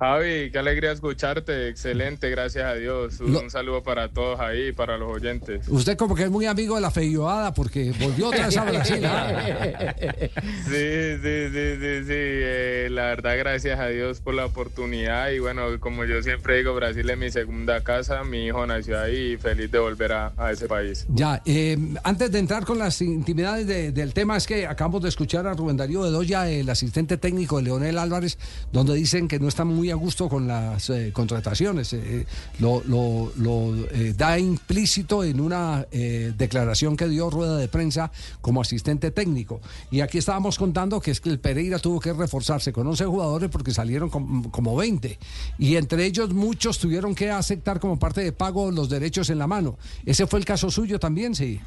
Javi, qué alegría escucharte. Excelente, gracias a Dios. Un, Lo- saludo para todos ahí, para los oyentes. Usted como que es muy amigo de la feyoada porque volvió otra vez a Brasil. ¿ah? Sí, sí, sí, sí, sí. Eh, la verdad, gracias a Dios por la oportunidad. Y bueno, como yo siempre digo, Brasil es mi segunda casa. Mi hijo nació ahí y feliz de volver a, a ese país. Ya, eh, antes de entrar con las intimidades de- del tema, es que acabamos de escuchar a Rubén Darío Bedoya, el asistente técnico de Leonel Álvarez, donde dicen que no están muy a gusto con las eh, contrataciones. Eh, lo lo- eh, da implícito en una eh, declaración que dio rueda de prensa como asistente técnico. Y aquí estábamos contando que es que el Pereira tuvo que reforzarse con 11 jugadores porque salieron com- como 20. Y entre ellos muchos tuvieron que aceptar como parte de pago los derechos en la mano. ¿Ese fue el caso suyo también, sí?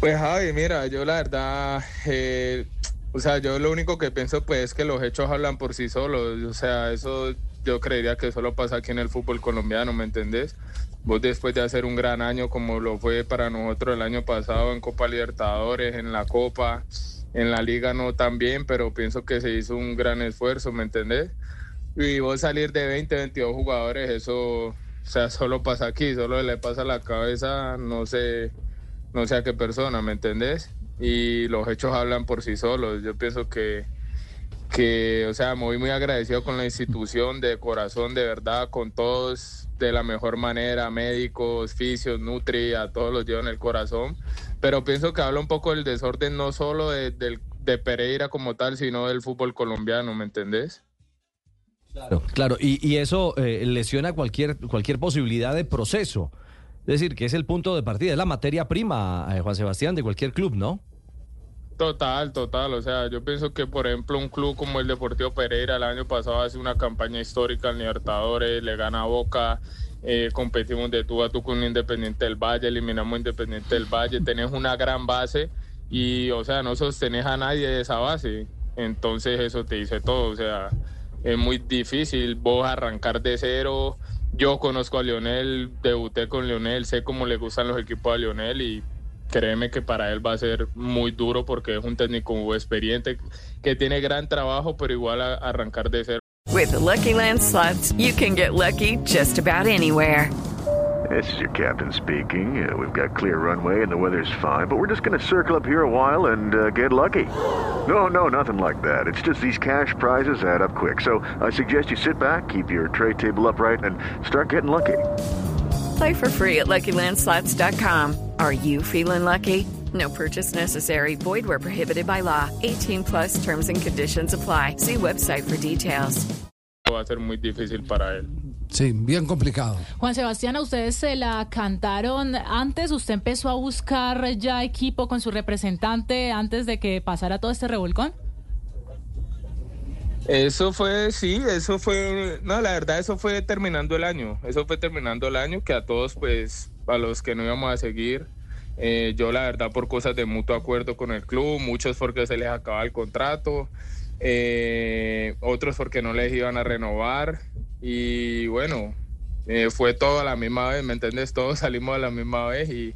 Pues Javi, mira, yo la verdad, eh, o sea, yo lo único que pienso pues es que los hechos hablan por sí solos, o sea, eso yo creería que solo pasa aquí en el fútbol colombiano, ¿me entendés? Vos después de hacer un gran año como lo fue para nosotros el año pasado en Copa Libertadores, en la Copa, en la Liga no tan bien, pero pienso que se hizo un gran esfuerzo, ¿me entendés? Y vos salir de 20, 22 jugadores, eso, o sea, solo pasa aquí, solo le pasa la cabeza, no sé, no sé a qué persona, ¿me entendés? Y los hechos hablan por sí solos. Yo pienso que, que, o sea, me voy muy agradecido con la institución de corazón, de verdad, con todos de la mejor manera, médicos, fisios, nutri, todos los llevo en el corazón. Pero pienso que habla un poco del desorden no solo de, del- de Pereira como tal, sino del fútbol colombiano, ¿me entendés? Claro, claro, y, y eso eh, lesiona cualquier, cualquier posibilidad de proceso. Es decir, que es el punto de partida, es la materia prima, eh, Juan Sebastián, de cualquier club, ¿no? Total, total. O sea, yo pienso que, por ejemplo, un club como el Deportivo Pereira el año pasado hace una campaña histórica en Libertadores, le gana Boca, eh, competimos de tú a tú con Independiente del Valle, eliminamos Independiente del Valle, tenés una gran base y, o sea, no sostenés a nadie de esa base. Entonces eso te dice todo. O sea, es muy difícil vos arrancar de cero. Yo conozco a Lionel, debuté con Lionel, sé cómo le gustan los equipos a Lionel y créeme que para él va a ser muy duro porque es un técnico muy experiente que tiene gran trabajo, pero igual a- arrancar de cero. With the Lucky Land slots, you can get lucky just about anywhere. This is your captain speaking. Uh, we've got clear runway and the weather's fine, but we're just going to circle up here a while and uh, get lucky. No, no, nothing like that. It's just these cash prizes add up quick. So I suggest you sit back, keep your tray table upright, and start getting lucky. Play for free at LuckyLandSlots.com. Are you feeling lucky? No purchase necessary. Void where prohibited by law. 18 plus terms and conditions apply. See website for details. Va a ser muy difícil para él. Sí, bien complicado. Juan Sebastián, a ustedes se la cantaron antes, usted empezó a buscar ya equipo con su representante antes de que pasara todo este revolcón. Eso fue, sí, eso fue, no, la verdad, eso fue terminando el año, eso fue terminando el año que a todos, pues, a los que no íbamos a seguir, eh, yo la verdad por cosas de mutuo acuerdo con el club, muchos porque se les acaba el contrato, eh, otros porque no les iban a renovar y bueno, eh, fue todo a la misma vez, ¿me entiendes? Todos salimos a la misma vez y,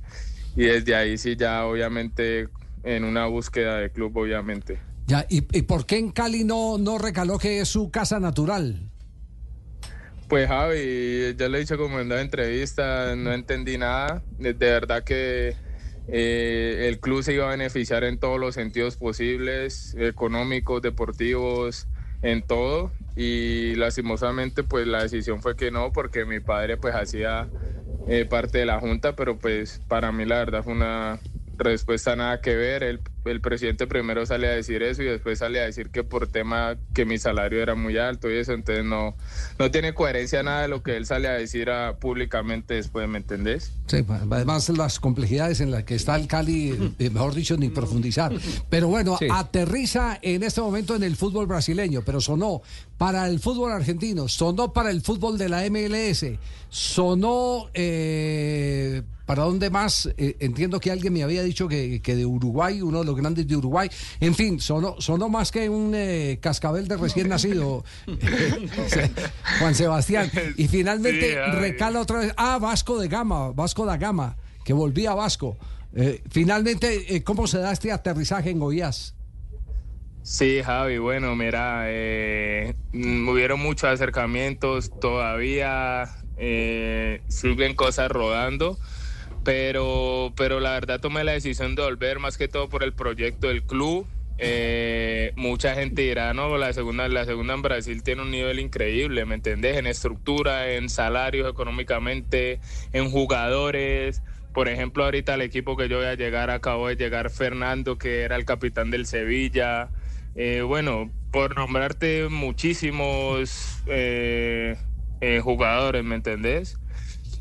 y desde ahí sí ya obviamente en una búsqueda de club, obviamente. Ya, ¿y, y por qué en Cali no, no recaló que es su casa natural? Pues Javi, ya le he dicho como en la entrevista, no entendí nada. De, verdad que eh, el club se iba a beneficiar en todos los sentidos posibles, económicos, deportivos, en todo. Y lastimosamente pues la decisión fue que no, porque mi padre pues hacía eh, parte de la junta, pero pues para mí la verdad fue una respuesta nada que ver. Él el presidente primero sale a decir eso y después sale a decir que por tema que mi salario era muy alto y eso, entonces no, no tiene coherencia nada de lo que él sale a decir a, públicamente después, ¿me entendés? Sí, además las complejidades en las que está el Cali, eh, mejor dicho, ni profundizar. Pero bueno, Sí. aterriza en este momento en el fútbol brasileño, pero sonó para el fútbol argentino, sonó para el fútbol de la MLS, sonó eh, para dónde más. Eh, entiendo que alguien me había dicho que, que de Uruguay, uno de los grandes de Uruguay. En fin, sonó, sonó más que un eh, cascabel de recién nacido, Juan Sebastián. Y finalmente Sí, recala otra vez. Ah, Vasco de Gama, Vasco da Gama, que volvía a Vasco. Eh, finalmente, eh, ¿cómo se da este aterrizaje en Goiás? Sí, Javi, bueno, mira, eh, mm, hubieron muchos acercamientos, todavía eh, siguen cosas rodando, pero, pero la verdad tomé la decisión de volver más que todo por el proyecto del club. Eh, mucha gente dirá, no, la segunda, la segunda en Brasil tiene un nivel increíble, ¿me entendés? En estructura, en salarios económicamente, en jugadores. Por ejemplo, ahorita el equipo que yo voy a llegar, acabó de llegar Fernando, que era el capitán del Sevilla. Eh, bueno, por nombrarte muchísimos eh, eh, jugadores, ¿me entendés?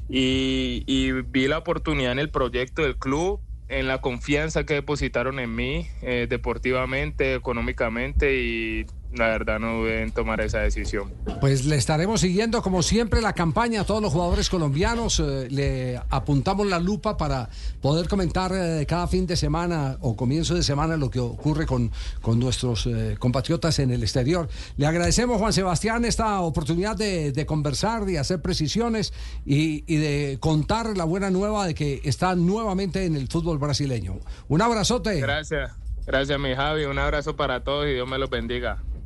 Y, y vi la oportunidad en el proyecto del club, en la confianza que depositaron en mí, eh, deportivamente, económicamente, y la verdad no dudé en tomar esa decisión. Pues le estaremos siguiendo como siempre la campaña a todos los jugadores colombianos. eh, le apuntamos la lupa para poder comentar eh, cada fin de semana o comienzo de semana lo que ocurre con, con nuestros eh, compatriotas en el exterior. Le agradecemos, Juan Sebastián, esta oportunidad de, de conversar, de hacer precisiones y, y de contar la buena nueva de que está nuevamente en el fútbol brasileño. Un abrazote. Gracias, gracias mi Javi, un abrazo para todos y Dios me los bendiga.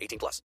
18 plus.